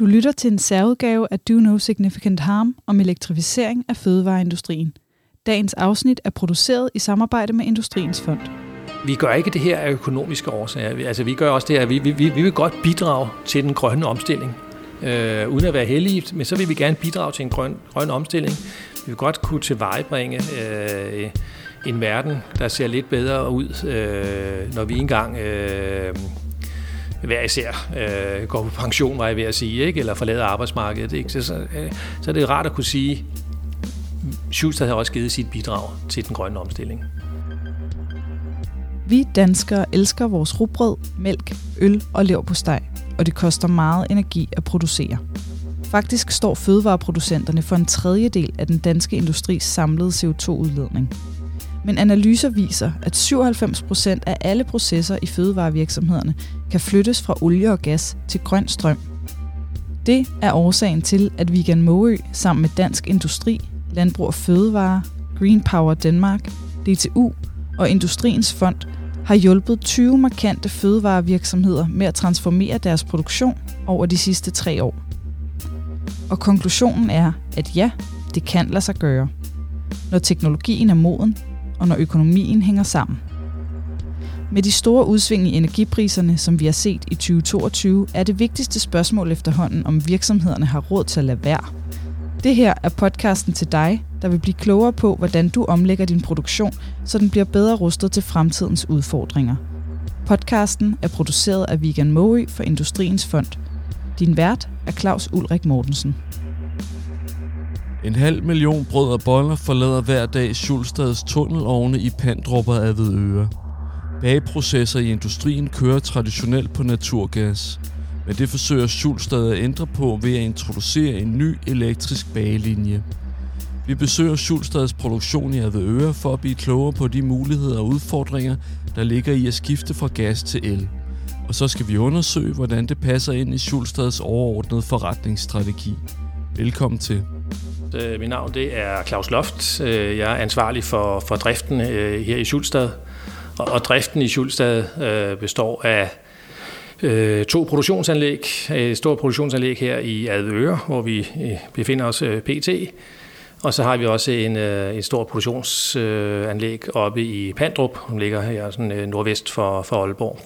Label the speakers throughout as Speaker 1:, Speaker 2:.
Speaker 1: Du lytter til en særudgave af Do No Significant Harm om elektrificering af fødevareindustrien. Dagens afsnit er produceret i samarbejde med Industriens Fond.
Speaker 2: Vi gør ikke det her af økonomiske årsager. Altså, vi gør også det her, vi, vi, vi vil godt bidrage til den grønne omstilling. Øh, uden at være heldige, men så vil vi gerne bidrage til en grøn, grøn omstilling. Vi vil godt kunne tilvejebringe øh, en verden, der ser lidt bedre ud, øh, når vi engang øh, hver især øh, går på pension, var jeg ved at sige, ikke? eller forlader arbejdsmarkedet. Ikke? Så, så, øh, så er det rart at kunne sige, Schuster har også givet sit bidrag til den grønne omstilling.
Speaker 1: Vi danskere elsker vores rugbrød, mælk, øl og leverpostej, og det koster meget energi at producere. Faktisk står fødevareproducenterne for en tredjedel af den danske industris samlede CO2-udledning. Men analyser viser, at 97 procent af alle processer i fødevarevirksomhederne kan flyttes fra olie og gas til grøn strøm. Det er årsagen til, at Vigan Måø sammen med Dansk Industri, Landbrug og Fødevare, Green Power Danmark, DTU og Industriens Fond har hjulpet 20 markante fødevarevirksomheder med at transformere deres produktion over de sidste tre år. Og konklusionen er, at ja, det kan lade sig gøre. Når teknologien er moden, og når økonomien hænger sammen. Med de store udsving i energipriserne, som vi har set i 2022, er det vigtigste spørgsmål efterhånden, om virksomhederne har råd til at lade være. Det her er podcasten til dig, der vil blive klogere på, hvordan du omlægger din produktion, så den bliver bedre rustet til fremtidens udfordringer. Podcasten er produceret af Vegan Moe for Industriens Fond. Din vært er Claus Ulrik Mortensen.
Speaker 3: En halv million brød og boller forlader hver dag Schulstads tunnelovne i Pandrup ved Avedøre. Bageprocesser i industrien kører traditionelt på naturgas. Men det forsøger Schulstad at ændre på ved at introducere en ny elektrisk bagelinje. Vi besøger Schulstads produktion i Avedøre for at blive klogere på de muligheder og udfordringer, der ligger i at skifte fra gas til el. Og så skal vi undersøge, hvordan det passer ind i Schulstads overordnede forretningsstrategi. Velkommen til.
Speaker 2: Øh, mit navn det er Claus Loft. Øh, jeg er ansvarlig for, for driften øh, her i Schulstad. Og, og driften i Schulstad øh, består af to produktionsanlæg. Et stort produktionsanlæg her i Adøre, hvor vi befinder os pt. Og så har vi også en, et stort produktionsanlæg oppe i Pandrup, som ligger her sådan nordvest for, for Aalborg.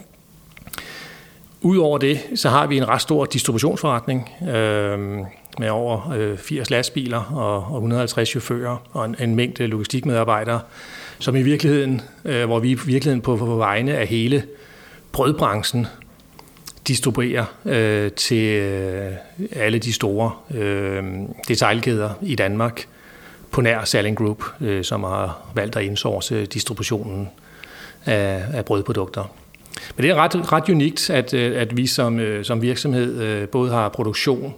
Speaker 2: Udover det, så har vi en ret stor distributionsforretning. Øh, med over øh, 80 lastbiler og, og 150 chauffører og en, en mængde logistikmedarbejdere, som i virkeligheden, øh, hvor vi i virkeligheden på, på vegne af hele brødbranchen distribuerer øh, til øh, alle de store øh, detaljkæder i Danmark på nær Salling Group, øh, som har valgt at indsource distributionen af, af brødprodukter. Men det er ret, ret unikt, at, øh, at vi som, øh, som virksomhed øh, både har produktion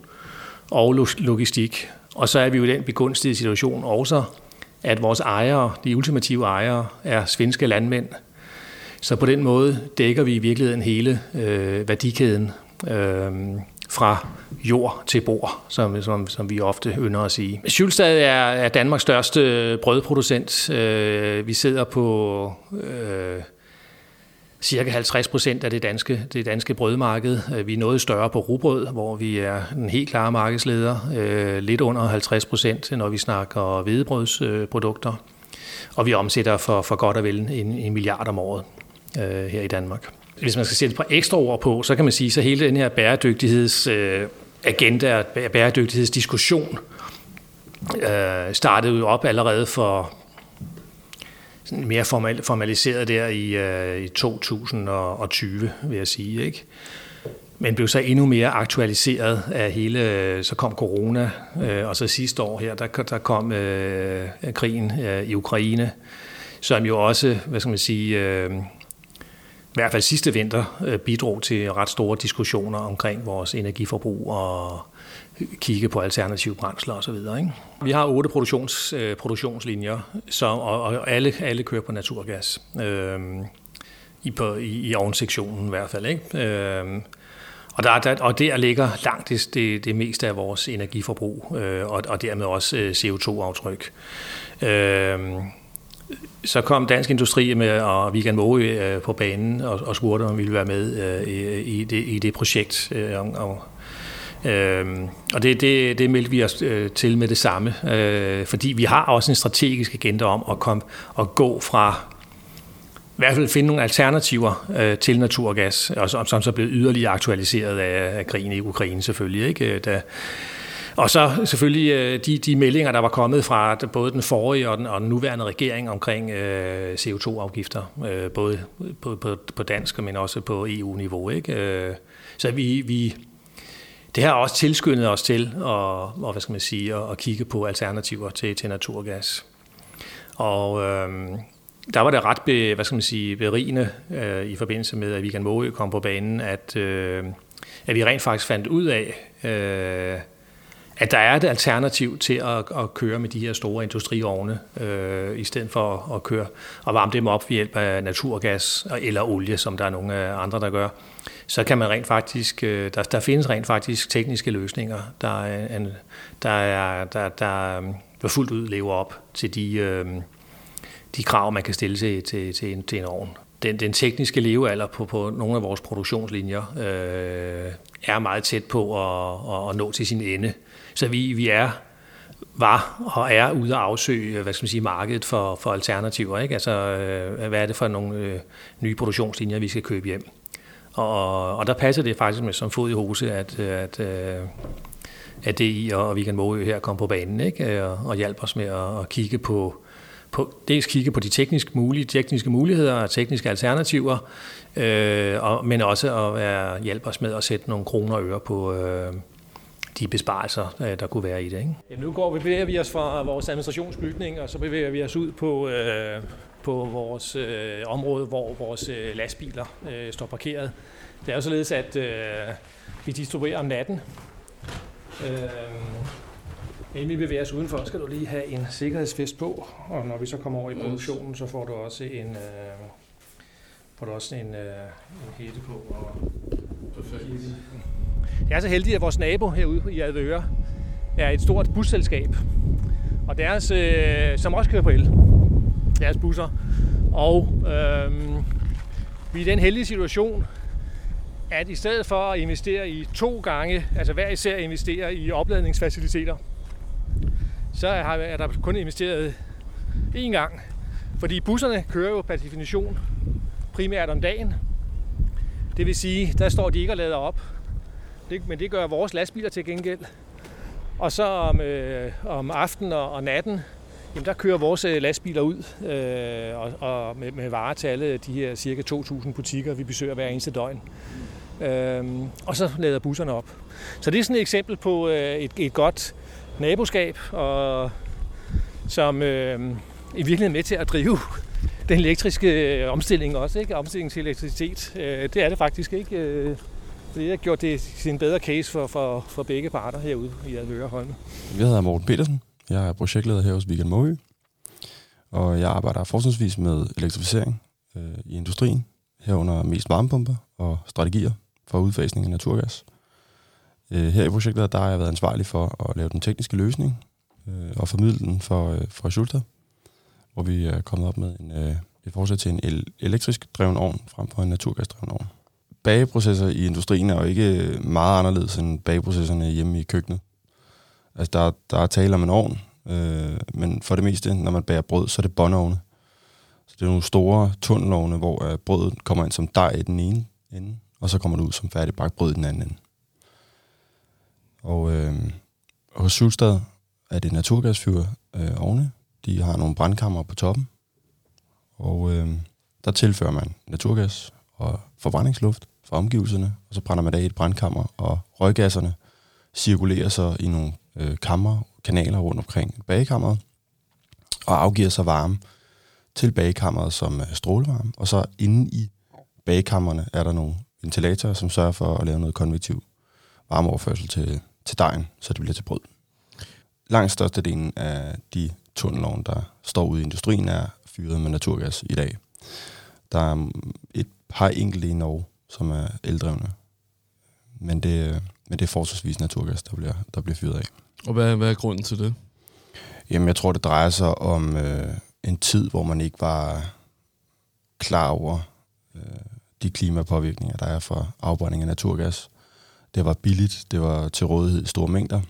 Speaker 2: og logistik. Og så er vi jo i den begunstigede situation også, at vores ejere, de ultimative ejere, er svenske landmænd. Så på den måde dækker vi i virkeligheden hele øh, værdikæden øh, fra jord til bord, som, som, som vi ofte ynder at sige. Schulstad er, er Danmarks største brødproducent. Øh, vi sidder på øh, cirka 50 procent af det danske, det danske brødmarked. Øh, vi er noget større på rugbrød, hvor vi er en helt klar markedsleder. Øh, lidt under 50 procent, når vi snakker hvedebrødsprodukter. Og vi omsætter for, for godt og vel en, en milliard om året øh, her i Danmark. Hvis man skal sætte et par ekstra ord på, så kan man sige, så hele den her bæredygtigheds øh, agenda, bæredygtighedsdiskussion, startede jo op allerede for sådan mere formal, formaliseret der i, øh, i 2020, vil jeg sige. Ikke? Men blev så endnu mere aktualiseret af hele, øh, så kom corona, øh, og så sidste år her, der, der kom øh, krigen øh, i Ukraine, som jo også, hvad skal man sige, øh, i hvert fald sidste vinter øh, bidrog til ret store diskussioner omkring vores energiforbrug og kigge på alternative brændsler osv. Ikke? Vi har otte produktions, øh, produktionslinjer, så, og, og alle, alle kører på naturgas. Øh, i, på, i, i ovnsektionen i hvert fald. Ikke? Øh, og, der, der, og der ligger langt det, det, det meste af vores energiforbrug, øh, og, og dermed også øh, CO2-aftryk. Øh, så kom Dansk Industri med og Vigan Måge øh, på banen og, og spurgte, om vi ville være med øh, i, i, det, i det projekt øh, om, om Øhm, og det, det, det meldte vi os øh, til med det samme, øh, fordi vi har også en strategisk agenda om at, komme, at gå fra i hvert fald finde nogle alternativer øh, til naturgas, og som, som så blev yderligere aktualiseret af, af krigen i Ukraine selvfølgelig. Ikke? Øh, da, og så selvfølgelig øh, de, de meldinger, der var kommet fra både den forrige og den, og den nuværende regering omkring øh, CO2-afgifter, øh, både på, på, på dansk, men også på EU-niveau. Ikke? Øh, så vi, vi, det har også tilskyndet os til at, og, hvad skal man sige, at, at kigge på alternativer til, til naturgas. Og øh, der var det ret be, hvad skal man sige, berigende øh, i forbindelse med, at Vigan Måø kom på banen, at, øh, at vi rent faktisk fandt ud af, øh, at der er et alternativ til at, at køre med de her store industriovne, øh, i stedet for at køre og varme dem op ved hjælp af naturgas eller olie, som der er nogle andre, der gør. Så kan man rent faktisk, øh, der, der findes rent faktisk tekniske løsninger, der, øh, er, der, er, der, der, øh, der fuldt ud lever op til de, øh, de krav, man kan stille til, til, til, en, til en ovn. Den, den tekniske levealder på, på nogle af vores produktionslinjer øh, er meget tæt på at, at nå til sin ende. Så vi, vi er var og er ude at afsøge øh, hvad skal man sige, markedet for, for alternativer. Ikke? Altså, øh, hvad er det for nogle øh, nye produktionslinjer, vi skal købe hjem? Og, og der passer det faktisk med som fod i hose, at, øh, at, øh, at DI og Weekend Måø her kom på banen ikke? Og, og hjælper os med at, at kigge på, på, dels kigge på de tekniske, mulige, tekniske muligheder og tekniske alternativer, øh, og, men også at være, hjælpe os med at sætte nogle kroner og øre på, øh, de besparelser, øh, der kunne være i det. Ikke? Jamen, nu går vi, bevæger vi os fra vores administrationsbygning, og så bevæger vi os ud på, øh, på vores øh, område, hvor vores øh, lastbiler øh, står parkeret. Det er jo således, at øh, vi distribuerer om natten. Øh, inden vi bevæger os udenfor, skal du lige have en sikkerhedsfest på, og når vi så kommer over i produktionen, så får du også en, øh, får du også en, øh, en hætte på. Og Perfekt. Jeg er så heldig, at vores nabo herude i Advøre er et stort busselskab, og deres, øh, som også kører på el, deres busser. Og øh, vi er i den heldige situation, at i stedet for at investere i to gange, altså hver især investere i opladningsfaciliteter, så er der kun investeret én gang. Fordi busserne kører jo per definition primært om dagen. Det vil sige, der står de ikke og lader op. Det, men det gør vores lastbiler til gengæld. Og så om, øh, om aftenen og, og natten, jamen der kører vores øh, lastbiler ud øh, og, og med, med varer til alle de her cirka 2.000 butikker, vi besøger hver eneste døgn. Øh, og så lader busserne op. Så det er sådan et eksempel på øh, et, et godt naboskab, og, som øh, i virkeligheden er med til at drive den elektriske øh, omstilling også, ikke? Omstilling til elektricitet. Øh, det er det faktisk ikke. Øh, det har gjort det til en bedre case for, for, for begge parter herude i Advøre Holme.
Speaker 4: Jeg hedder Morten Petersen. Jeg er projektleder her hos Weekend Måø. Og jeg arbejder forskningsvis med elektrificering øh, i industrien, herunder mest varmepumper og strategier for udfasning af naturgas. Øh, her i projektet der har jeg været ansvarlig for at lave den tekniske løsning øh, og formidle den for, øh, for Schulter, hvor vi er kommet op med en, øh, et forsæt til en el- elektrisk dreven ovn frem for en naturgasdreven ovn bageprocesser i industrien er jo ikke øh, meget anderledes end bageprocesserne hjemme i køkkenet. Altså, der, der er tale om en ovn, øh, men for det meste, når man bager brød, så er det båndovne. Så det er nogle store tunnelovne, hvor øh, brødet kommer ind som dej i den ene ende, og så kommer det ud som færdigbagt brød i den anden ende. Og øh, hos Sulstad er det naturgasfyr øh, ovne. De har nogle brandkammer på toppen, og øh, der tilfører man naturgas og forbrændingsluft fra omgivelserne, og så brænder man det af i et brandkammer, og røggasserne cirkulerer så i nogle øh, kammer, kanaler rundt omkring bagekammeret, og afgiver så varme til bagekammeret som øh, strålevarme, og så inde i bagekammerne er der nogle ventilatorer, som sørger for at lave noget konvektiv varmeoverførsel til, til dejen, så det bliver til brød. Langt størstedelen af de tunnelovne, der står ude i industrien, er fyret med naturgas i dag. Der er et par enkelte i Norge, som er eldrevne. Men det, men det er forholdsvis naturgas, der bliver, der bliver fyret af.
Speaker 3: Og hvad, hvad er grunden til det?
Speaker 4: Jamen, jeg tror, det drejer sig om øh, en tid, hvor man ikke var klar over øh, de klimapåvirkninger, der er fra afbrænding af naturgas. Det var billigt, det var til rådighed i store mængder.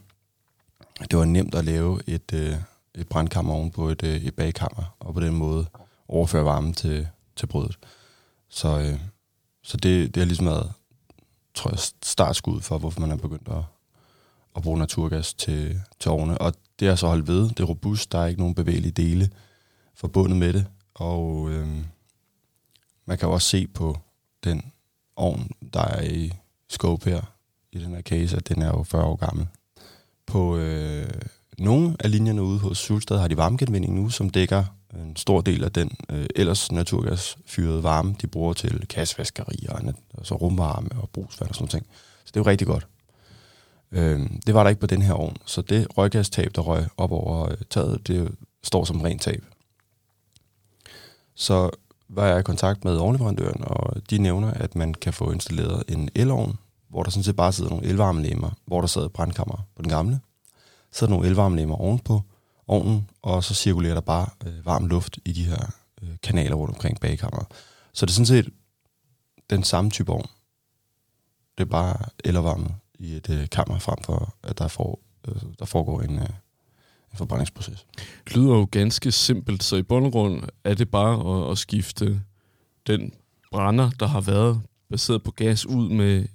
Speaker 4: Det var nemt at lave et, øh, et brandkammer oven på et, øh, et bagkammer, og på den måde overføre varme til, til brødet. Så, øh, så det, det har ligesom været, tror jeg, startskud for, hvorfor man er begyndt at, at bruge naturgas til, til ovne. Og det har så holdt ved. Det er robust. Der er ikke nogen bevægelige dele forbundet med det. Og øh, man kan også se på den ovn, der er i scope her, i den her case, at den er jo 40 år gammel. På øh, nogle af linjerne ude hos Sulstad har de varmegenvinding nu, som dækker en stor del af den øh, ellers naturgasfyrede varme, de bruger til kassevaskeri og altså rumvarme og brugsvand og sådan noget. Så det er jo rigtig godt. Øh, det var der ikke på den her ovn, så det røggastab, der røg op over øh, taget, det står som rent tab. Så var jeg i kontakt med ovnleverandøren, og de nævner, at man kan få installeret en elovn, hvor der sådan set bare sidder nogle elvarmelemmer, hvor der sad brandkammer på den gamle. Så er nogle elvarmelemmer ovenpå ovnen, og så cirkulerer der bare øh, varm luft i de her øh, kanaler rundt omkring bagkammeret. Så det er sådan set den samme type ovn. Det er bare elvarme i et øh, kammer, frem for at der, får, øh, der foregår en, øh, en forbrændingsproces.
Speaker 3: Det lyder jo ganske simpelt, så i bund og grund er det bare at, at skifte den brænder, der har været baseret på gas, ud med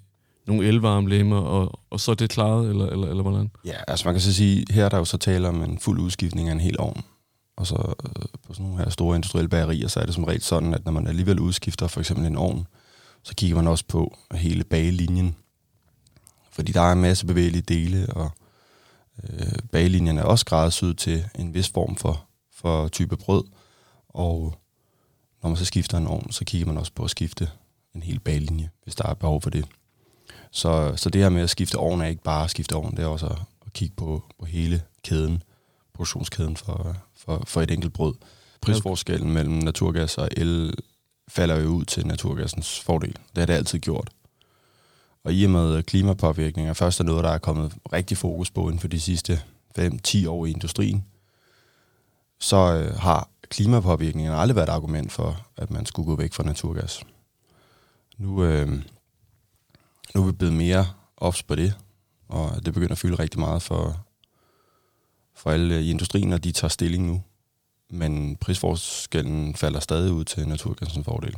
Speaker 3: nogle elvarmlemmer, og, og så er det klaret, eller, eller, eller hvordan?
Speaker 4: Ja, altså man kan så sige, her er der jo så tale om en fuld udskiftning af en hel ovn. Og så øh, på sådan nogle her store industrielle bagerier, så er det som regel sådan, at når man alligevel udskifter for eksempel en ovn, så kigger man også på hele bagelinjen. Fordi der er en masse bevægelige dele, og øh, bagelinjen er også skræddersyet til en vis form for, for type brød. Og når man så skifter en ovn, så kigger man også på at skifte en hel bagelinje, hvis der er behov for det. Så, så det her med at skifte ovn er ikke bare at skifte ovn, det er også at, at kigge på, på hele kæden, produktionskæden for, for, for et enkelt brød. Prisforskellen mellem naturgas og el falder jo ud til naturgassens fordel. Det har det altid gjort. Og i og med klimapåvirkninger først er noget, der er kommet rigtig fokus på inden for de sidste 5-10 år i industrien, så øh, har klimapåvirkningerne aldrig været et argument for, at man skulle gå væk fra naturgas. Nu, øh, nu er vi blevet mere ops på det, og det begynder at fylde rigtig meget for, for alle i industrien, og de tager stilling nu. Men prisforskellen falder stadig ud til naturgasens fordel.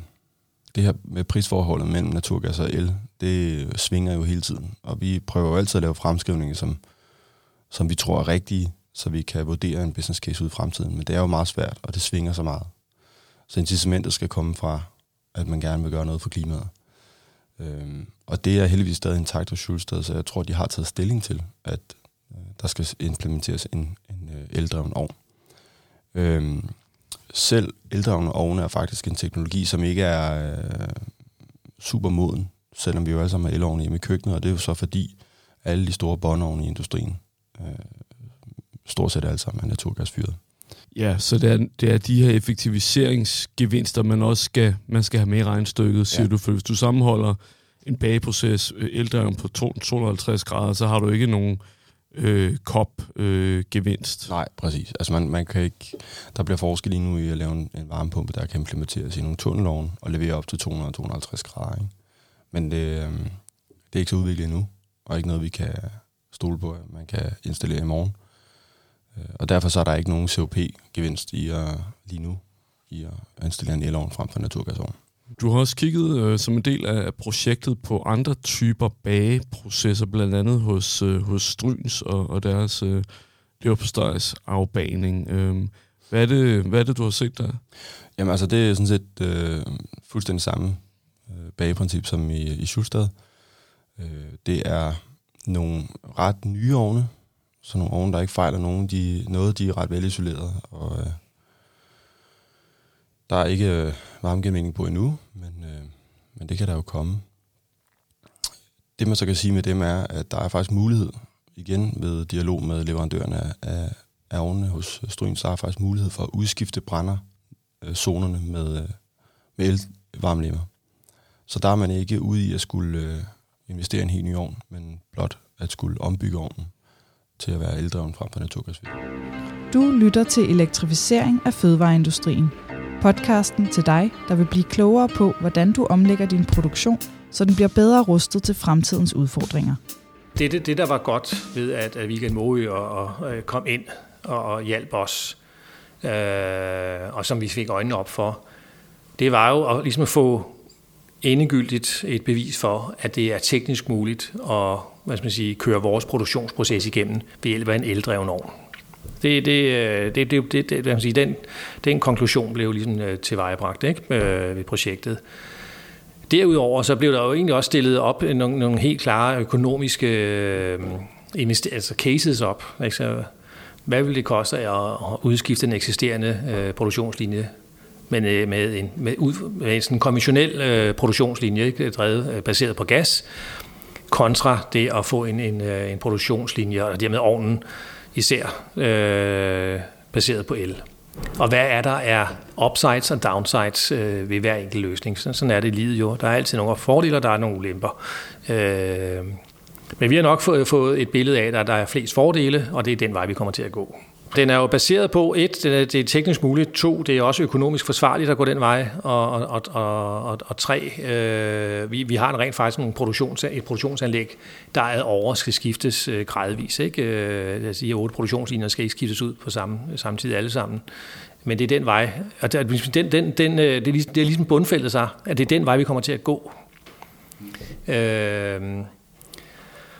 Speaker 4: Det her med prisforholdet mellem naturgas og el, det svinger jo hele tiden. Og vi prøver jo altid at lave fremskrivninger, som, som vi tror er rigtige, så vi kan vurdere en business case ud i fremtiden. Men det er jo meget svært, og det svinger så meget. Så incitamentet skal komme fra, at man gerne vil gøre noget for klimaet. Øhm, og det er heldigvis stadig intakt hos Schulsted, så jeg tror, de har taget stilling til, at øh, der skal implementeres en, en øh, eldreven ovn. Øhm, selv eldrevne ovne er faktisk en teknologi, som ikke er øh, super moden, selvom vi jo alle sammen har elovne hjemme i køkkenet, og det er jo så fordi alle de store båndovne i industrien øh, stort set alle sammen er naturgasfyret.
Speaker 3: Ja, så det er, det er de her effektiviseringsgevinster, man også skal, man skal have med i regnstykket, siger ja. du. For hvis du sammenholder en bageproces øh, eldreven på 250 grader, så har du ikke nogen øh, kop-gevinst.
Speaker 4: Øh, Nej, præcis. Altså man, man kan ikke, der bliver forskel lige nu i at lave en, en varmepumpe, der kan implementeres i nogle tunnelovn og levere op til 200-250 grader. Ikke? Men det, øh, det er ikke så udviklet endnu, og ikke noget, vi kan stole på, at man kan installere i morgen. Øh, og derfor så er der ikke nogen COP-gevinst i at, lige nu i at installere en elovn frem for en naturgasovn.
Speaker 3: Du har også kigget øh, som en del af projektet på andre typer bageprocesser, blandt andet hos, øh, hos Stryns og, og deres øh, leverpostejs afbaning. Øh, hvad, er det, hvad er det, du har set der?
Speaker 4: Jamen altså, det er sådan set øh, fuldstændig samme øh, bageprincip som i, i Schulstad. Øh, det er nogle ret nye ovne, så nogle ovne, der ikke fejler nogen. De, noget, de er ret velisoleret, og øh, der er ikke øh, varmegenvinding på endnu, men, øh, men det kan der jo komme. Det man så kan sige med dem er, at der er faktisk mulighed, igen ved dialog med leverandørerne af, af ovnene hos Stryn, så er der faktisk mulighed for at udskifte brænder øh, zonerne med, øh, med elvarmelemmer. Så der er man ikke ude i at skulle øh, investere i en helt ny ovn, men blot at skulle ombygge ovnen til at være eldreven frem for naturgasfyr.
Speaker 1: Du lytter til elektrificering af fødevareindustrien. Podcasten til dig, der vil blive klogere på, hvordan du omlægger din produktion, så den bliver bedre rustet til fremtidens udfordringer.
Speaker 2: Det, det, det der var godt ved, at, at Weekend Moe og, og, kom ind og, og hjalp os, øh, og som vi fik øjnene op for, det var jo at, ligesom at få endegyldigt et bevis for, at det er teknisk muligt at hvad skal man sige, køre vores produktionsproces igennem ved hjælp af en eldreven ovn. Det, det, øh, det, det, det, det, hvad man sige, den, den konklusion blev ligesom øh, tilvejebragt ikke, øh, ved projektet. Derudover så blev der jo egentlig også stillet op nogle, nogle helt klare økonomiske øh, altså cases op. Ikke? Så, hvad vil det koste at udskifte den eksisterende øh, produktionslinje men øh, med en, med, ud, med en sådan konventionel øh, produktionslinje, ikke, drevet, øh, baseret på gas, kontra det at få en, en, øh, en produktionslinje, og dermed ovnen især øh, baseret på el. Og hvad er der er upsides og downsides øh, ved hver enkelt løsning? Sådan, sådan er det i livet jo. Der er altid nogle fordele, og der er nogle ulemper. Øh, men vi har nok fået, fået et billede af, at der er flest fordele, og det er den vej, vi kommer til at gå. Den er jo baseret på, et, det er teknisk muligt, to, det er også økonomisk forsvarligt at gå den vej, og, og, og, og, og tre, øh, vi, vi har en rent faktisk en produktions, et produktionsanlæg, der er over skal skiftes øh, gradvis. Ikke? Øh, jeg siger, otte produktionslinjer skal ikke skiftes ud på samme, samtidig alle sammen. Men det er den vej, og det, den, den, den, øh, det, er, ligesom, det er ligesom bundfældet sig, at det er den vej, vi kommer til at gå. Øh,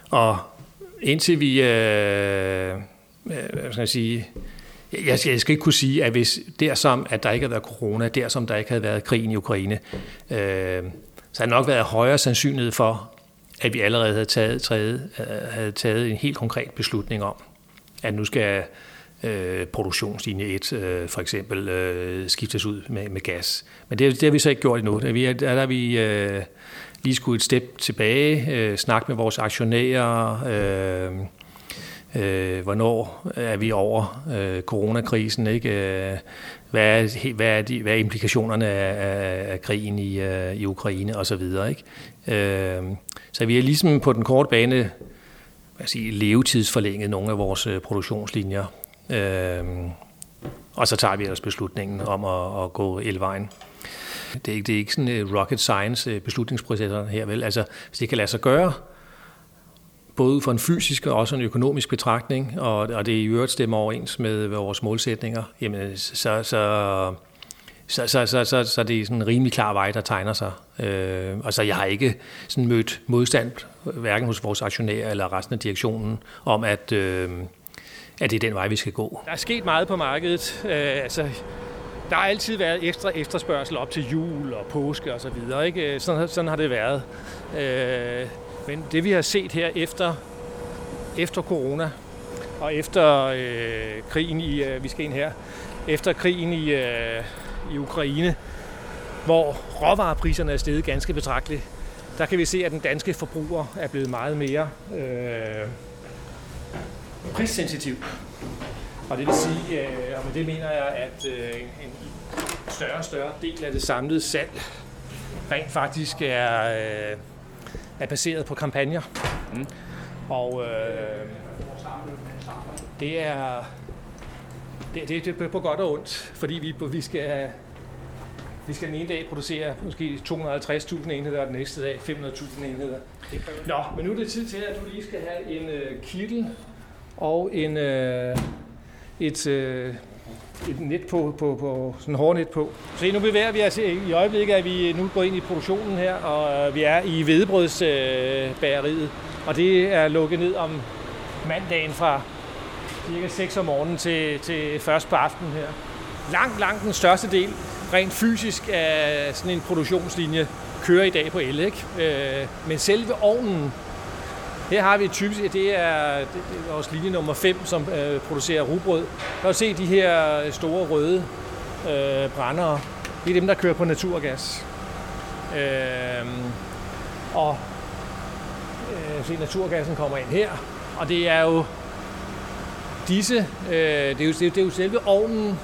Speaker 2: og indtil vi... Øh, hvad skal jeg sige, jeg skal, jeg skal ikke kunne sige, at hvis der som, at der ikke havde været corona, der som der ikke havde været krigen i Ukraine, øh, så havde nok været højere sandsynlighed for, at vi allerede havde taget, taget, øh, havde taget en helt konkret beslutning om, at nu skal øh, produktionslinje 1 øh, for eksempel øh, skiftes ud med, med gas. Men det, det har vi så ikke gjort endnu. Der, vi, der vi øh, lige skulle et step tilbage, øh, snakke med vores aktionærer, øh, øh, hvornår er vi over øh, coronakrisen, ikke? Øh, hvad, er, hvad, er de, hvad er implikationerne af, af, af krigen i, uh, i Ukraine osv. Ikke? Øh, så vi er ligesom på den korte bane hvad sige, levetidsforlænget nogle af vores øh, produktionslinjer. Øh, og så tager vi ellers beslutningen om at, at gå elvejen. Det er ikke, det er ikke sådan rocket science beslutningsprocesser her, vel? Altså, hvis det kan lade sig gøre, både for en fysisk og også en økonomisk betragtning, og, og det i øvrigt stemmer overens med vores målsætninger, jamen, så, så, så, så, så, så, så det er sådan en rimelig klar vej, der tegner sig. Øh, altså, jeg har ikke sådan mødt modstand, hverken hos vores aktionærer eller resten af direktionen, om at, øh, at det er den vej, vi skal gå. Der er sket meget på markedet. Øh, altså, der har altid været ekstra efterspørgsel op til jul og påske og så videre. Ikke? Sådan, sådan har det været. Øh, men det vi har set her efter, efter corona og efter øh, krigen i, øh, vi skal ind her, efter krigen i, øh, i Ukraine, hvor råvarepriserne er steget ganske betragteligt, der kan vi se, at den danske forbruger er blevet meget mere øh, prissensitiv. Og det vil sige, øh, og med det mener jeg, at øh, en større og større del af det samlede salg rent faktisk er, øh, er baseret på kampagner. Mm. Og øh, det er det, det, det er på godt og ondt, fordi vi, vi skal vi skal den ene dag producere måske 250.000 enheder, og den næste dag 500.000 enheder. Nå, men nu er det tid til, at du lige skal have en øh, kittel og en, øh, et, øh, et net på, på, på sådan en hårnet på. Så nu bevæger vi os i øjeblikket, at vi nu går ind i produktionen her, og øh, vi er i hvedebrødsbageriet, øh, og det er lukket ned om mandagen fra cirka 6 om morgenen til, til først på aftenen her. Langt, langt den største del, rent fysisk, af sådan en produktionslinje kører i dag på el, ikke? Øh, men selve ovnen her har vi typisk, det er, det er vores linje nummer 5, som øh, producerer rugbrød. Der kan se de her store røde øh, brændere. Det er dem, der kører på naturgas. Øh, og øh, se, naturgassen kommer ind her. Og det er jo disse, øh, det, er jo, det er jo selve ovnen,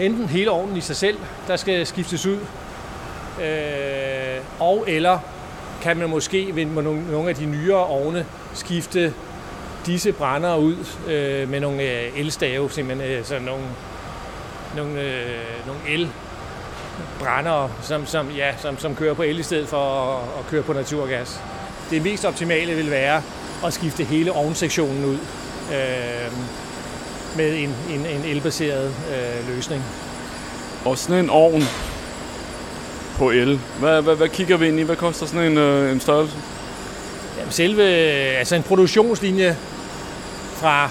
Speaker 2: enten hele ovnen i sig selv, der skal skiftes ud, øh, og eller kan man måske ved nogle af de nyere ovne skifte disse brænder ud øh, med nogle øh, elstave, simpelthen øh, sådan nogle, nogle, øh, nogle el brænder, som, som, ja, som, som kører på el i stedet for at, at køre på naturgas. Det mest optimale vil være at skifte hele ovnsektionen ud øh, med en, en, en elbaseret øh, løsning.
Speaker 3: Og sådan en ovn på el, hvad, hvad, hvad kigger vi ind i? Hvad koster sådan en, øh, en størrelse?
Speaker 2: Jamen, selve, altså en produktionslinje fra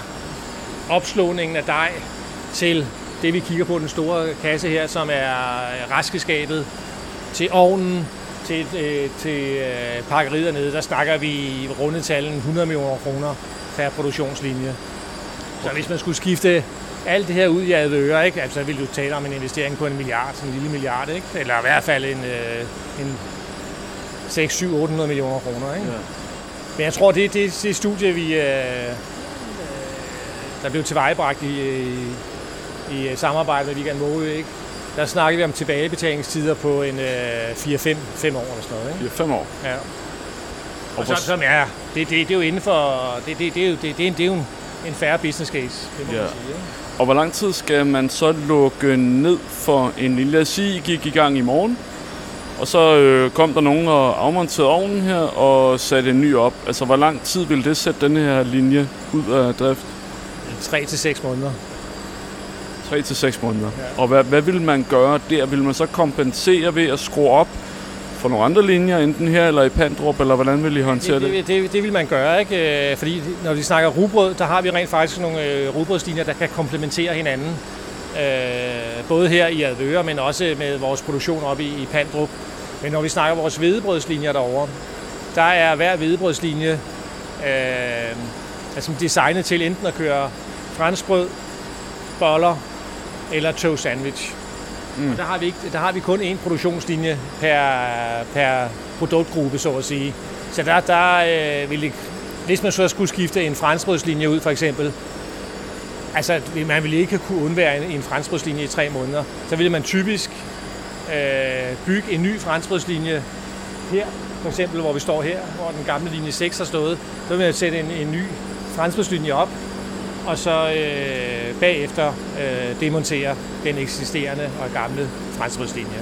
Speaker 2: opslåningen af dej til det, vi kigger på, den store kasse her, som er raskeskabet, til ovnen, til, øh, til øh, pakkeriet dernede, der snakker vi i rundetallen 100 millioner kroner per produktionslinje. Så hvis man skulle skifte alt det her ud i Advøre, ikke? Altså, så ville du tale om en investering på en milliard, en lille milliard, ikke? eller i hvert fald en, øh, en 6, 7, 800 millioner kroner. Ikke? Ja. Men jeg tror, det, det, det studie, vi, øh, der blev tilvejebragt i, i, i samarbejde med Vigan Måge, ikke? der snakker vi om tilbagebetalingstider på en øh, 4-5 år eller sådan noget. Ikke?
Speaker 3: 4-5 år?
Speaker 2: Ja. Og, og så, som er, det, det, det er jo inden for, det, det, det, er jo, det, det, det er jo en, en færre business case, det må ja. man sige. Ikke?
Speaker 3: Og hvor lang tid skal man så lukke ned for en lille... Lad os sige, I gik i gang i morgen, og så øh, kom der nogen og afmonterede ovnen her og satte en ny op. Altså, hvor lang tid vil det sætte den her linje ud af drift?
Speaker 2: 3 til 6 måneder.
Speaker 3: 3 til 6 måneder. Ja. Og hvad, hvad vil man gøre der? Vil man så kompensere ved at skrue op for nogle andre linjer, enten her eller i Pandrup, eller hvordan vil I håndtere
Speaker 2: det? Det, det, det, vil man gøre, ikke? Øh, fordi når vi snakker rugbrød, der har vi rent faktisk nogle øh, rugbrødslinjer, der kan komplementere hinanden. Øh, både her i Advøre, men også med vores produktion oppe i, i Pandrup. Men når vi snakker vores hvedebrødslinjer derovre, der er hver hvedebrødslinje øh, altså designet til enten at køre franskbrød, boller eller toast sandwich. Mm. Og der har, vi ikke, der har vi kun én produktionslinje per, per produktgruppe, så at sige. Så der, der øh, vil hvis man så skulle skifte en franskbrødslinje ud, for eksempel, altså man ville ikke kunne undvære en, en franskbrødslinje i tre måneder, så ville man typisk øh, bygge en ny franskbrødslinje her, for eksempel hvor vi står her, hvor den gamle linje 6 har stået, så vil man sætte en, en ny franskbrødslinje op, og så øh, bagefter øh, demontere den eksisterende og gamle franskbrødslinje.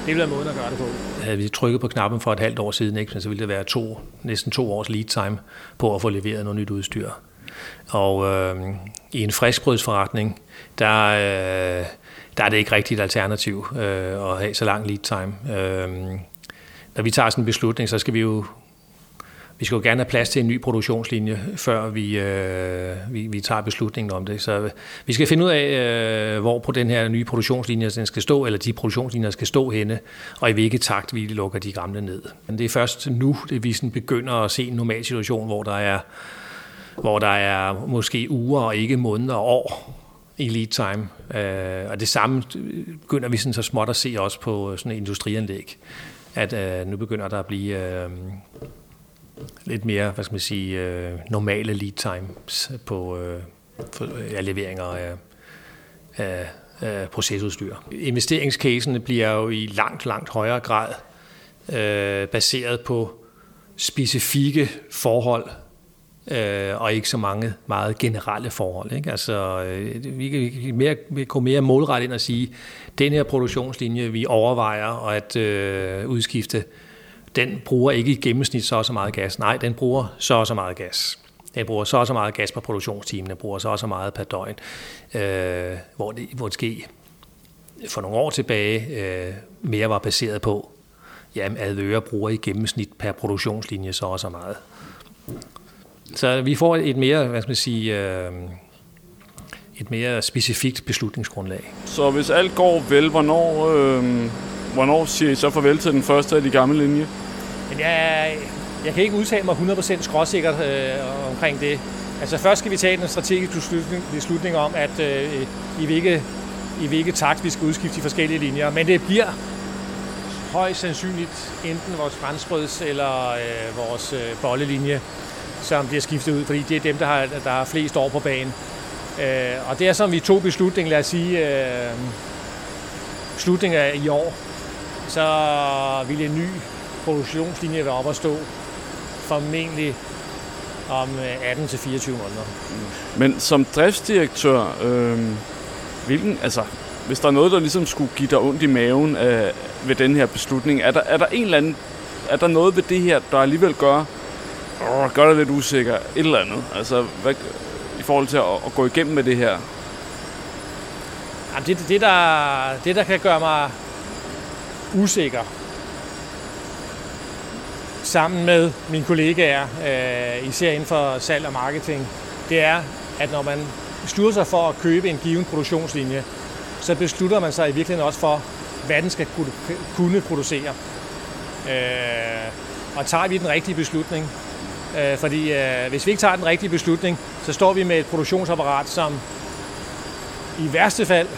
Speaker 2: Det ville være måden at gøre det på.
Speaker 5: Havde vi trykket på knappen for et halvt år siden, ikke, så ville det være to, næsten to års lead time på at få leveret noget nyt udstyr. Og øh, i en friskbrødsforretning, der, øh, der er det ikke rigtigt et alternativ øh, at have så lang lead time. Øh, når vi tager sådan en beslutning, så skal vi jo vi skal jo gerne have plads til en ny produktionslinje, før vi, øh, vi, vi tager beslutningen om det. Så øh, vi skal finde ud af, øh, hvor på den her nye produktionslinje den skal stå, eller de produktionslinjer skal stå henne, og i hvilket takt vi lukker de gamle ned. Men det er først nu, at vi sådan begynder at se en normal situation, hvor der er, hvor der er måske uger og ikke måneder og år i lead time. Øh, og det samme begynder vi sådan så småt at se også på sådan industrianlæg. At øh, nu begynder der at blive øh, lidt mere, hvad skal man sige, øh, normale lead times på øh, for, ja, leveringer af, af, af procesudstyr. Investeringscasen bliver jo i langt, langt højere grad øh, baseret på specifikke forhold, øh, og ikke så mange meget generelle forhold. Ikke? Altså, øh, vi kan mere, vi gå mere målrettet ind og sige, den her produktionslinje, vi overvejer at øh, udskifte, den bruger ikke i gennemsnit så og så meget gas. Nej, den bruger så og så meget gas. Den bruger så og så meget gas per produktionstime, den bruger så og så meget per døgn. Øh, hvor, det, hvor det sker for nogle år tilbage øh, mere var baseret på, at Advøre bruger i gennemsnit per produktionslinje så og så meget. Så vi får et mere, hvad skal man sige, øh, et mere specifikt beslutningsgrundlag.
Speaker 3: Så hvis alt går vel, hvornår, øh, hvornår siger I så farvel til den første af de gamle linje?
Speaker 2: Men jeg, jeg kan ikke udtale mig 100% skråsikkert øh, omkring det. Altså først skal vi tage den strategiske beslutning, beslutning om, at øh, i, hvilke, i hvilke takt vi skal udskifte de forskellige linjer. Men det bliver højst sandsynligt enten vores franskbrøds eller øh, vores øh, bollelinje, som bliver skiftet ud, fordi det er dem, der har, der har flest år på banen. Øh, og det er som vi tog beslutningen, lad os sige, øh, slutningen af i år, så vil en ny produktionslinje være op at stå formentlig om 18-24 øh, måneder.
Speaker 3: Men som driftsdirektør, øh, hvilken, altså, hvis der er noget, der ligesom skulle give dig ondt i maven øh, ved den her beslutning, er der, er der en eller anden, er der noget ved det her, der alligevel gør, åh, gør dig lidt usikker, et eller andet, altså hvad, i forhold til at, at gå igennem med det her?
Speaker 5: Jamen, det, det, der, det, der kan gøre mig usikker, sammen med mine kollegaer, øh, især inden for salg og marketing, det er, at når man beslutter sig for at købe en given produktionslinje, så beslutter man sig i virkeligheden også for, hvad den skal kunne producere. Øh, og tager vi den rigtige beslutning? Øh, fordi øh, hvis vi ikke tager den rigtige beslutning, så står vi med et produktionsapparat, som i værste fald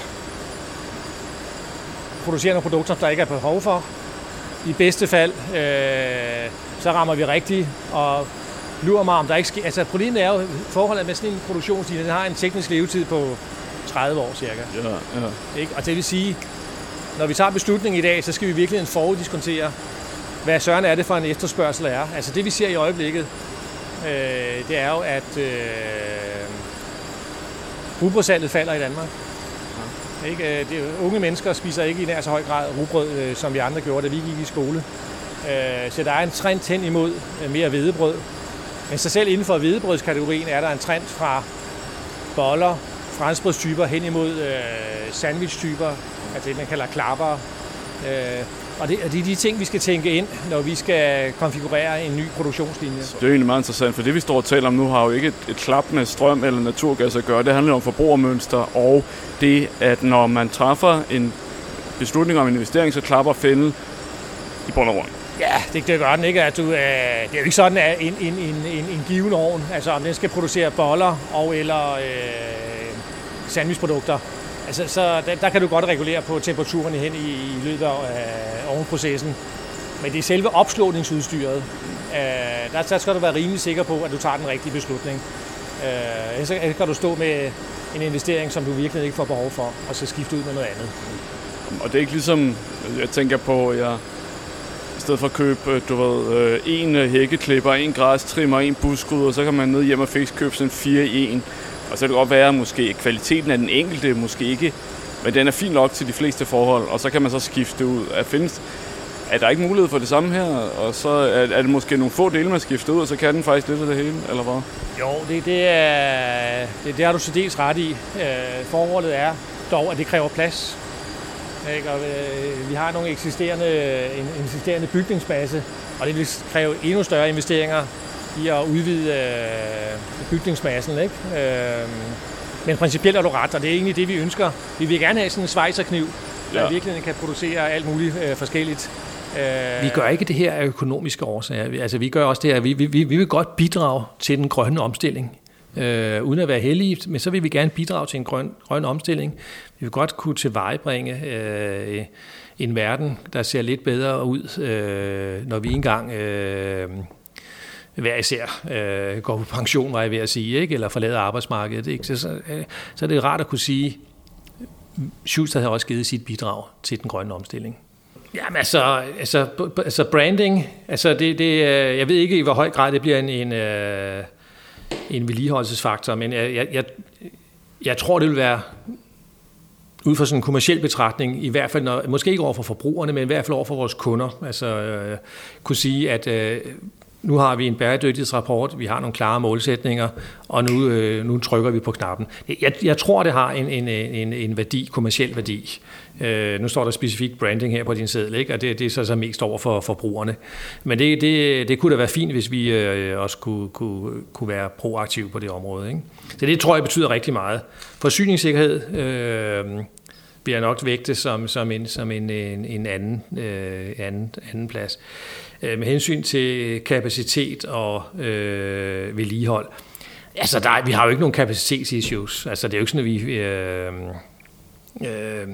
Speaker 5: producerer nogle produkter, der ikke er behov for. I bedste fald, øh, så rammer vi rigtigt, og lurer mig, om der ikke sker... Altså, problemet er jo forholdet med sådan en produktionslinje, den har en teknisk levetid på 30 år cirka.
Speaker 3: Ja, ja.
Speaker 5: Ikke? Og det vil sige, når vi tager beslutningen i dag, så skal vi virkelig foruddiskontere, hvad søren er det for en efterspørgsel er. Altså det vi ser i øjeblikket, øh, det er jo, at øh, rugbrødsalget falder i Danmark. Ikke? Øh, det, unge mennesker spiser ikke i nær så høj grad rugbrød, øh, som vi andre gjorde, da vi gik i skole. Øh, så der er en trend hen imod mere hvedebrød. Men så selv inden for hvedebrødskategorien er der en trend fra boller, franskbrødstyper hen imod sandwichtyper, altså det, man kalder klapper. Og det, og det er de ting, vi skal tænke ind, når vi skal konfigurere en ny produktionslinje. Det
Speaker 3: er egentlig meget interessant, for det vi står og taler om nu har jo ikke et, et klap med strøm eller naturgas at gøre. Det handler om forbrugermønster og det, at når man træffer en beslutning om investering, så klapper fælden i bund og grund.
Speaker 5: Ja, det, det gør den ikke. At du, øh, det er jo ikke sådan, at en, en, en, en, en given ovn, altså om den skal producere boller og eller øh, sandwichprodukter, altså, så der, der kan du godt regulere på temperaturen hen i, i løbet af ovnprocessen. Men det er selve opslåningsudstyret. Øh, der, der skal du være rimelig sikker på, at du tager den rigtige beslutning. Øh, så kan du stå med en investering, som du virkelig ikke får behov for, og så skifte ud med noget andet.
Speaker 3: Og det er ikke ligesom, jeg tænker på, jeg i stedet for at købe, øh, du ved, øh, en øh, hækkeklipper, en græstrimmer, en buskrydder, så kan man ned hjem og fiks købe sådan fire i en. Og så kan det godt være, at måske kvaliteten af den enkelte måske ikke, men den er fin nok til de fleste forhold, og så kan man så skifte ud. At findes, er der ikke mulighed for det samme her, og så er, er det måske nogle få dele, man skifter ud, og så kan den faktisk lidt af det hele, eller hvad?
Speaker 5: Jo, det, det, er, det, det har du så dels ret i. Øh, forholdet er dog, at det kræver plads. Ikke? Og, øh, vi har nogle eksisterende, en eksisterende bygningsmasse, og det vil kræve endnu større investeringer i at udvide øh, bygningsmassen. Ikke? Øh, men principielt er du ret, og det er egentlig det, vi ønsker. Vi vil gerne have sådan en svejserkniv, der ja. virkelig kan producere alt muligt øh, forskelligt.
Speaker 2: Vi gør ikke det her af økonomiske årsager. Altså, vi gør også det her, vi, vi, vi vil godt bidrage til den grønne omstilling. Øh, uden at være heldige, men så vil vi gerne bidrage til en grøn, grøn omstilling. Vi vil godt kunne tilvejebringe øh, en verden, der ser lidt bedre ud, øh, når vi engang øh, hver især øh, går på pension, var jeg ved at sige, ikke? eller forlader arbejdsmarkedet. Ikke? Så, så, øh, så er det rart at kunne sige, Schultz har også givet sit bidrag til den grønne omstilling. Jamen altså, altså, altså branding, altså det, det, øh, jeg ved ikke i hvor høj grad det bliver en, en, øh, en vedligeholdelsesfaktor, men jeg, jeg, jeg, jeg tror det vil være ud fra sådan en kommersiel betragtning, i hvert fald, når, måske ikke over for forbrugerne, men i hvert fald over for vores kunder, altså øh, kunne sige, at øh, nu har vi en bæredygtighedsrapport, vi har nogle klare målsætninger, og nu, øh, nu trykker vi på knappen. Jeg, jeg tror, det har en, en, en, en værdi, kommersiel værdi. Øh, nu står der specifikt branding her på din seddel, ikke? og det, det er så, så mest over for forbrugerne. Men det, det, det kunne da være fint, hvis vi øh, også kunne, kunne, kunne være proaktive på det område. Ikke? Så det tror jeg betyder rigtig meget. Forsyningssikkerhed øh, bliver nok vægtet som, som, en, som en, en, en anden, øh, anden, anden plads. Øh, med hensyn til kapacitet og øh, vedligehold. Altså, der, vi har jo ikke nogen kapacitetsissues. Altså, det er jo ikke sådan, at vi... Øh, øh,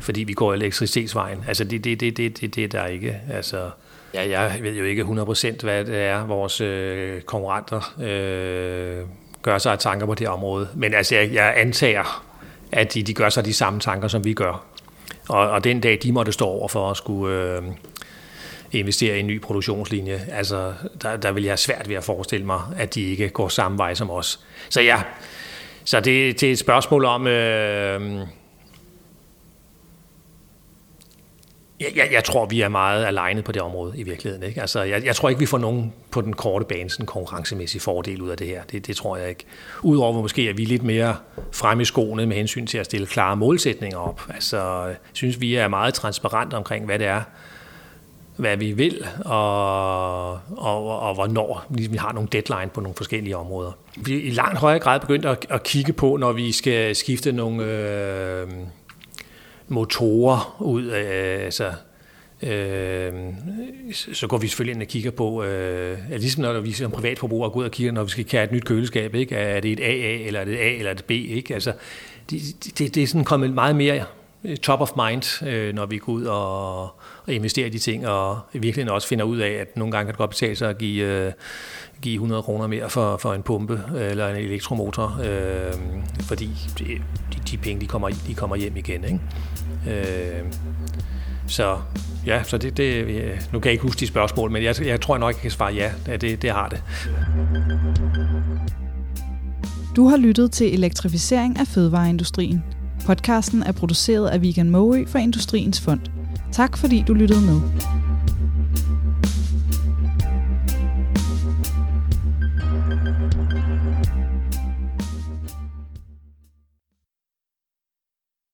Speaker 2: fordi vi går elektricitetsvejen. Altså, det, det, det, det, det, det er der ikke. Altså, ja, jeg ved jo ikke 100% hvad det er, vores øh, konkurrenter øh, gør sig af tanker på det område. Men altså, jeg, jeg antager, at de, de gør sig de samme tanker, som vi gør. Og, og den dag, de måtte stå over for at skulle... Øh, investere i en ny produktionslinje. Altså, der, der vil jeg have svært ved at forestille mig, at de ikke går samme vej som os. Så ja, så det, det er et spørgsmål om, øh, Jeg, jeg, jeg tror, vi er meget alignet på det område i virkeligheden. Ikke? Altså, jeg, jeg tror ikke, vi får nogen på den korte bane sådan konkurrencemæssig fordel ud af det her. Det, det tror jeg ikke. Udover måske, at vi er lidt mere fremme i skoene med hensyn til at stille klare målsætninger op. Altså, jeg synes, vi er meget transparent omkring, hvad det er, hvad vi vil, og, og, og, hvornår ligesom vi har nogle deadline på nogle forskellige områder. Vi er i langt højere grad begyndt at, at kigge på, når vi skal skifte nogle øh, motorer ud Øh, altså, øh, så går vi selvfølgelig ind og kigger på, øh, ligesom når vi som privatforbrugere går ud og kigger, når vi skal kære et nyt køleskab, ikke? er det et AA, eller er det et A, eller er det B? Ikke? Altså, det, det, det er sådan kommet meget mere Øh, top of mind, øh, når vi går ud og, og investerer i de ting, og i virkeligheden også finder ud af, at nogle gange kan det godt betale sig at give, øh, give 100 kroner mere for, for en pumpe øh, eller en elektromotor, øh, fordi de, de, penge de kommer, de kommer hjem igen. Ikke? Øh, så ja, så det, det, øh, nu kan jeg ikke huske de spørgsmål, men jeg, jeg tror nok, jeg kan svare ja, det, det har det.
Speaker 1: Du har lyttet til elektrificering af fødevareindustrien. Podcasten er produceret af Vegan Moe for Industriens Fond. Tak fordi du lyttede med.